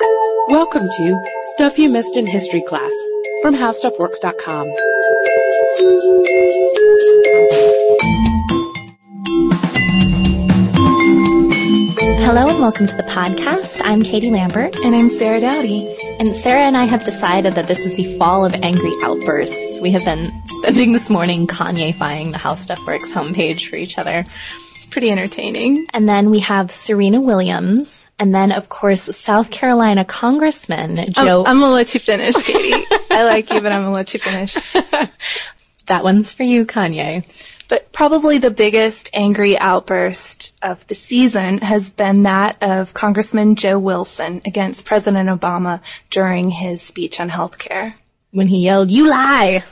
Welcome to Stuff You Missed in History Class from HowStuffWorks.com. Hello and welcome to the podcast. I'm Katie Lambert. And I'm Sarah Dowdy. And Sarah and I have decided that this is the fall of angry outbursts. We have been spending this morning Kanye-fying the How Stuff Works homepage for each other It's pretty entertaining. And then we have Serena Williams. And then, of course, South Carolina Congressman Joe. I'm, I'm gonna let you finish, Katie. I like you, but I'm gonna let you finish. that one's for you, Kanye. But probably the biggest angry outburst of the season has been that of Congressman Joe Wilson against President Obama during his speech on health care. When he yelled, you lie!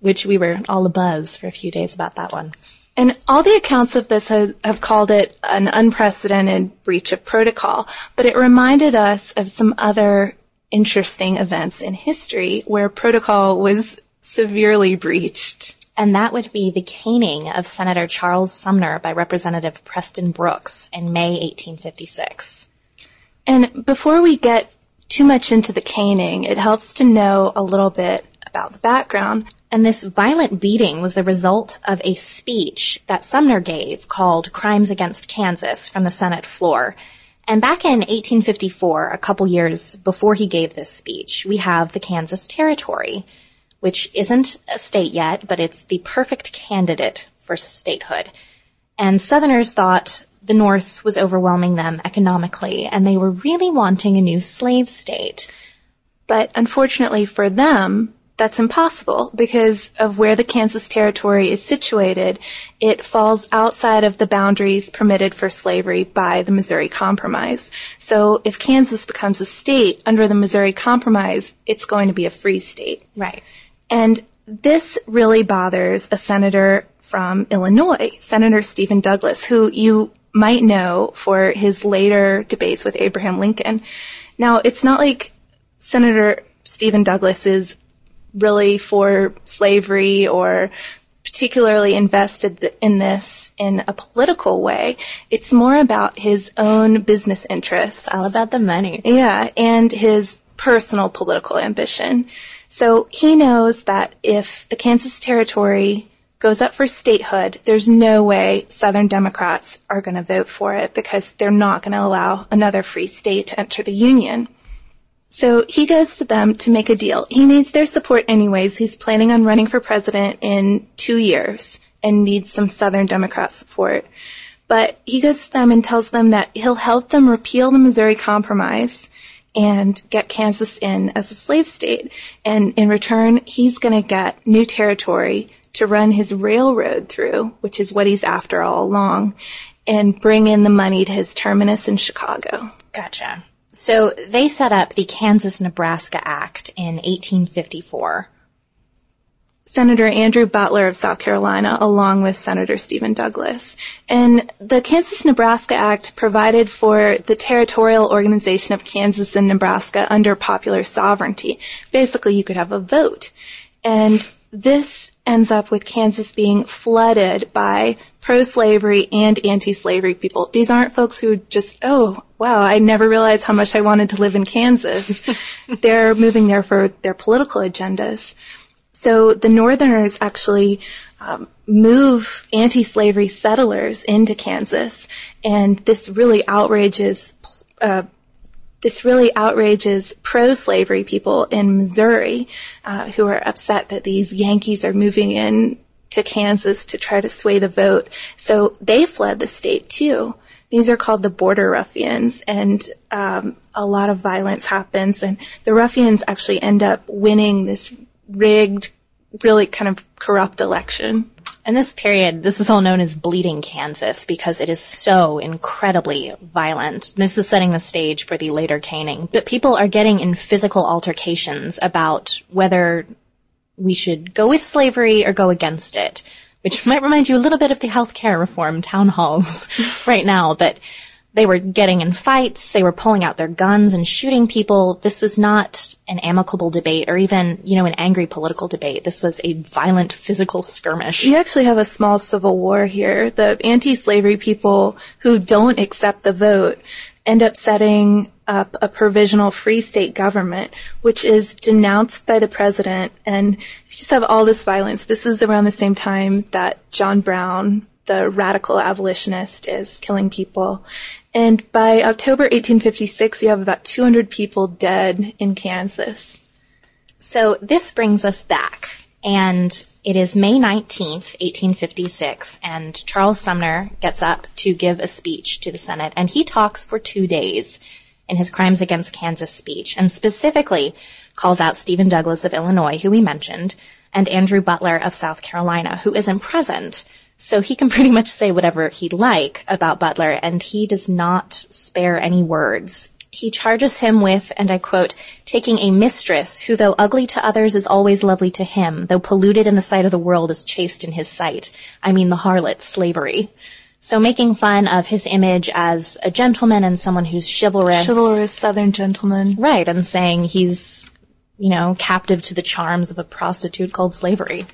Which we were all abuzz for a few days about that one. And all the accounts of this have, have, called it an unprecedented breach of protocol, but it reminded us of some other interesting events in history where protocol was severely breached. And that would be the caning of Senator Charles Sumner by Representative Preston Brooks in May 1856. And before we get too much into the caning, it helps to know a little bit about the background. And this violent beating was the result of a speech that Sumner gave called Crimes Against Kansas from the Senate floor. And back in 1854, a couple years before he gave this speech, we have the Kansas Territory, which isn't a state yet, but it's the perfect candidate for statehood. And Southerners thought the North was overwhelming them economically, and they were really wanting a new slave state. But unfortunately for them, that's impossible because of where the Kansas Territory is situated. It falls outside of the boundaries permitted for slavery by the Missouri Compromise. So if Kansas becomes a state under the Missouri Compromise, it's going to be a free state. Right. And this really bothers a senator from Illinois, Senator Stephen Douglas, who you might know for his later debates with Abraham Lincoln. Now, it's not like Senator Stephen Douglas is really for slavery or particularly invested in this in a political way. It's more about his own business interests. All about the money. Yeah, and his personal political ambition. So he knows that if the Kansas Territory goes up for statehood, there's no way Southern Democrats are going to vote for it because they're not going to allow another free state to enter the Union. So he goes to them to make a deal. He needs their support anyways. He's planning on running for president in two years and needs some Southern Democrat support. But he goes to them and tells them that he'll help them repeal the Missouri Compromise and get Kansas in as a slave state. And in return, he's going to get new territory to run his railroad through, which is what he's after all along, and bring in the money to his terminus in Chicago. Gotcha. So they set up the Kansas-Nebraska Act in 1854. Senator Andrew Butler of South Carolina along with Senator Stephen Douglas. And the Kansas-Nebraska Act provided for the territorial organization of Kansas and Nebraska under popular sovereignty. Basically, you could have a vote. And this ends up with Kansas being flooded by pro-slavery and anti-slavery people. These aren't folks who just, oh, wow, I never realized how much I wanted to live in Kansas. They're moving there for their political agendas. So the Northerners actually um, move anti-slavery settlers into Kansas, and this really outrages uh, this really outrages pro-slavery people in Missouri uh, who are upset that these Yankees are moving in to Kansas to try to sway the vote. So they fled the state too. These are called the border ruffians, and um, a lot of violence happens, and the ruffians actually end up winning this rigged, really kind of corrupt election. In this period, this is all known as Bleeding Kansas because it is so incredibly violent. This is setting the stage for the later caning. But people are getting in physical altercations about whether we should go with slavery or go against it, which might remind you a little bit of the healthcare reform town halls right now. But they were getting in fights. They were pulling out their guns and shooting people. This was not an amicable debate or even, you know, an angry political debate. This was a violent physical skirmish. You actually have a small civil war here. The anti-slavery people who don't accept the vote end up setting up a provisional free state government, which is denounced by the president. And you just have all this violence. This is around the same time that John Brown, the radical abolitionist, is killing people. And by October 1856, you have about 200 people dead in Kansas. So this brings us back, and it is May 19th, 1856, and Charles Sumner gets up to give a speech to the Senate, and he talks for two days in his Crimes Against Kansas speech, and specifically calls out Stephen Douglas of Illinois, who we mentioned, and Andrew Butler of South Carolina, who isn't present. So he can pretty much say whatever he'd like about Butler, and he does not spare any words. He charges him with, and I quote, taking a mistress who, though ugly to others, is always lovely to him, though polluted in the sight of the world, is chaste in his sight. I mean the harlot, slavery. So making fun of his image as a gentleman and someone who's chivalrous. Chivalrous Southern gentleman. Right, and saying he's, you know, captive to the charms of a prostitute called slavery.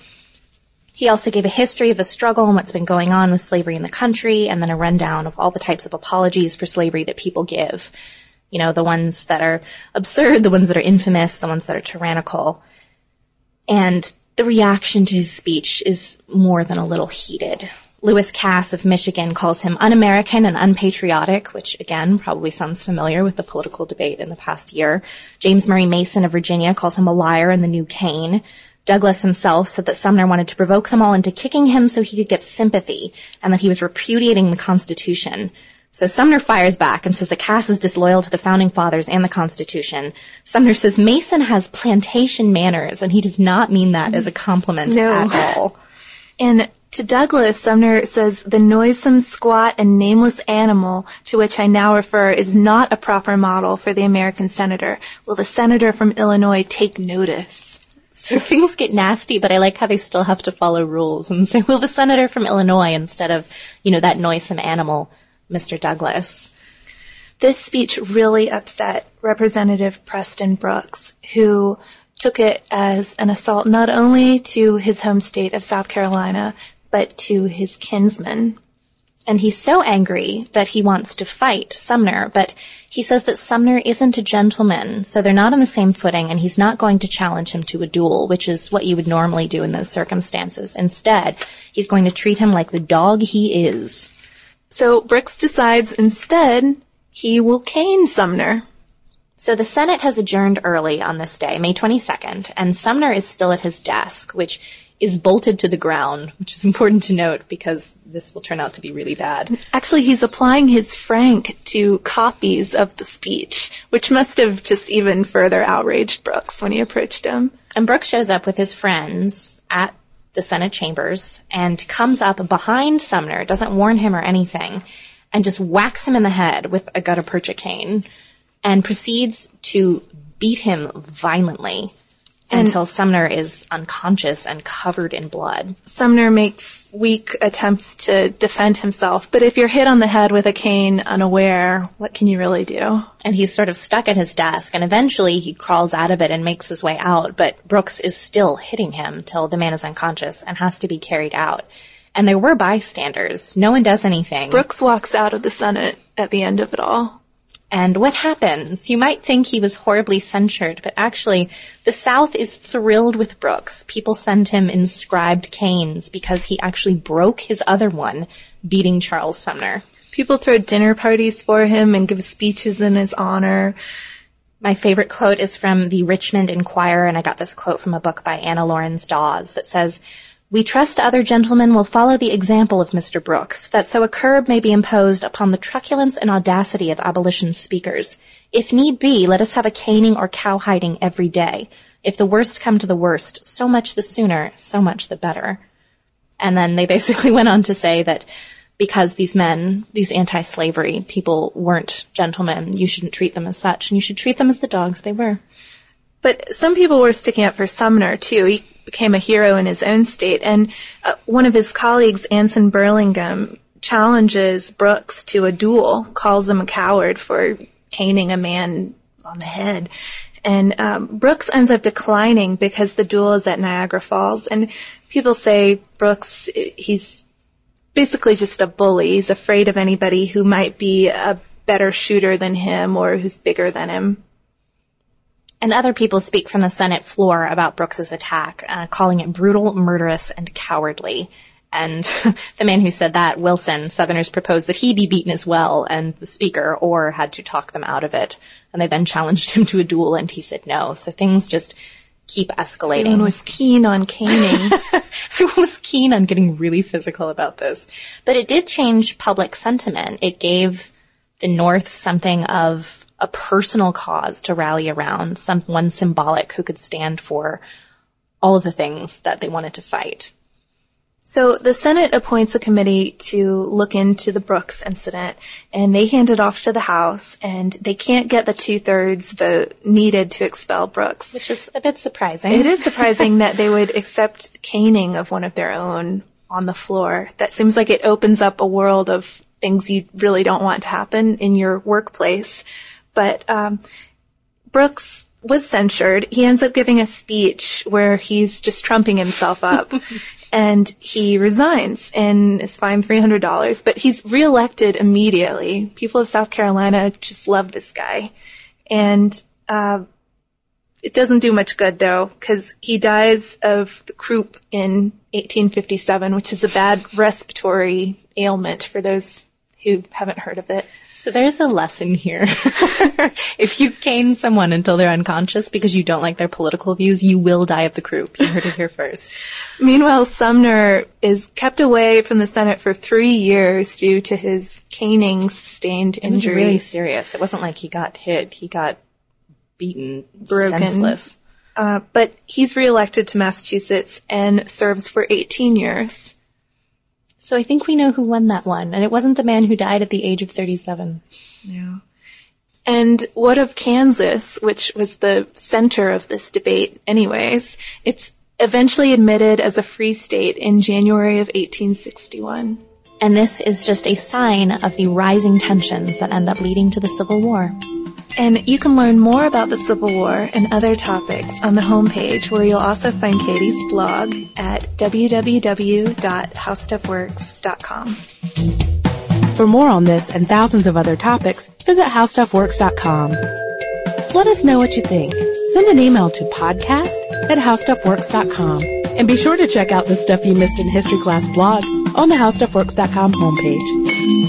He also gave a history of the struggle and what's been going on with slavery in the country, and then a rundown of all the types of apologies for slavery that people give. You know, the ones that are absurd, the ones that are infamous, the ones that are tyrannical. And the reaction to his speech is more than a little heated. Lewis Cass of Michigan calls him un-American and unpatriotic, which again probably sounds familiar with the political debate in the past year. James Murray Mason of Virginia calls him a liar and the new Cain. Douglas himself said that Sumner wanted to provoke them all into kicking him so he could get sympathy and that he was repudiating the Constitution. So Sumner fires back and says that Cass is disloyal to the founding fathers and the Constitution. Sumner says Mason has plantation manners and he does not mean that as a compliment No. at all. And to Douglas, Sumner says, the noisome, squat, and nameless animal to which I now refer is not a proper model for the American senator. Will the senator from Illinois take notice? So things get nasty, but I like how they still have to follow rules and say, well, the senator from Illinois instead of, you know, that noisome animal, Mr. Douglas. This speech really upset Representative Preston Brooks, who took it as an assault not only to his home state of South Carolina, but to his kinsmen. And he's so angry that he wants to fight Sumner, but he says that Sumner isn't a gentleman, so they're not on the same footing, and he's not going to challenge him to a duel, which is what you would normally do in those circumstances. Instead, he's going to treat him like the dog he is. So Brooks decides instead he will cane Sumner. So the Senate has adjourned early on this day, May 22nd, and Sumner is still at his desk, which is bolted to the ground, which is important to note because this will turn out to be really bad. Actually, he's applying his frank to copies of the speech, which must have just even further outraged Brooks when he approached him. And Brooks shows up with his friends at the Senate chambers and comes up behind Sumner, doesn't warn him or anything, and just whacks him in the head with a gutta percha cane and proceeds to beat him violently until Sumner is unconscious and covered in blood. Sumner makes weak attempts to defend himself, but if you're hit on the head with a cane unaware, what can you really do? And he's sort of stuck at his desk, and eventually he crawls out of it and makes his way out, but Brooks is still hitting him till the man is unconscious and has to be carried out. And there were bystanders. No one does anything. Brooks walks out of the Senate at the end of it all. And what happens? You might think he was horribly censured, but actually, the South is thrilled with Brooks. People send him inscribed canes because he actually broke his other one, beating Charles Sumner. People throw dinner parties for him and give speeches in his honor. My favorite quote is from the Richmond Enquirer, and I got this quote from a book by Anna Laurens Dawes that says, we trust other gentlemen will follow the example of Mr. Brooks, that so a curb may be imposed upon the truculence and audacity of abolition speakers. If need be, let us have a caning or cowhiding every day. If the worst come to the worst, so much the sooner, so much the better. And then they basically went on to say that because these men, these anti-slavery people weren't gentlemen, you shouldn't treat them as such, and you should treat them as the dogs they were. But some people were sticking up for Sumner too. He became a hero in his own state. And uh, one of his colleagues, Anson Burlingame, challenges Brooks to a duel, calls him a coward for caning a man on the head. And um, Brooks ends up declining because the duel is at Niagara Falls. And people say Brooks, he's basically just a bully. He's afraid of anybody who might be a better shooter than him or who's bigger than him. And other people speak from the Senate floor about Brooks's attack, uh, calling it brutal, murderous, and cowardly. And the man who said that, Wilson, Southerners proposed that he be beaten as well, and the speaker, Orr, had to talk them out of it. And they then challenged him to a duel, and he said no. So things just keep escalating. Everyone was keen on caning. Everyone was keen on getting really physical about this. But it did change public sentiment. It gave the North something of a personal cause to rally around, someone symbolic who could stand for all of the things that they wanted to fight. So the Senate appoints a committee to look into the Brooks incident and they hand it off to the House and they can't get the two thirds vote needed to expel Brooks. Which is a bit surprising. It is surprising that they would accept caning of one of their own on the floor. That seems like it opens up a world of things you really don't want to happen in your workplace. But um, Brooks was censured. He ends up giving a speech where he's just trumping himself up. and he resigns and is fined $300, but he's reelected immediately. People of South Carolina just love this guy. And, uh, it doesn't do much good though, because he dies of the croup in 1857, which is a bad respiratory ailment for those who haven't heard of it. So there's a lesson here. if you cane someone until they're unconscious because you don't like their political views, you will die of the croup. You heard it here first. Meanwhile, Sumner is kept away from the Senate for three years due to his caning stained It was injury. really serious. It wasn't like he got hit. He got beaten, Broken. senseless. Uh, but he's reelected to Massachusetts and serves for 18 years. So I think we know who won that one, and it wasn't the man who died at the age of 37. Yeah. And what of Kansas, which was the center of this debate anyways? It's eventually admitted as a free state in January of 1861. And this is just a sign of the rising tensions that end up leading to the Civil War. And you can learn more about the Civil War and other topics on the homepage where you'll also find Katie's blog at www.howstuffworks.com. For more on this and thousands of other topics, visit howstuffworks.com. Let us know what you think. Send an email to podcast at howstuffworks.com. And be sure to check out the Stuff You Missed in History Class blog on the howstuffworks.com homepage.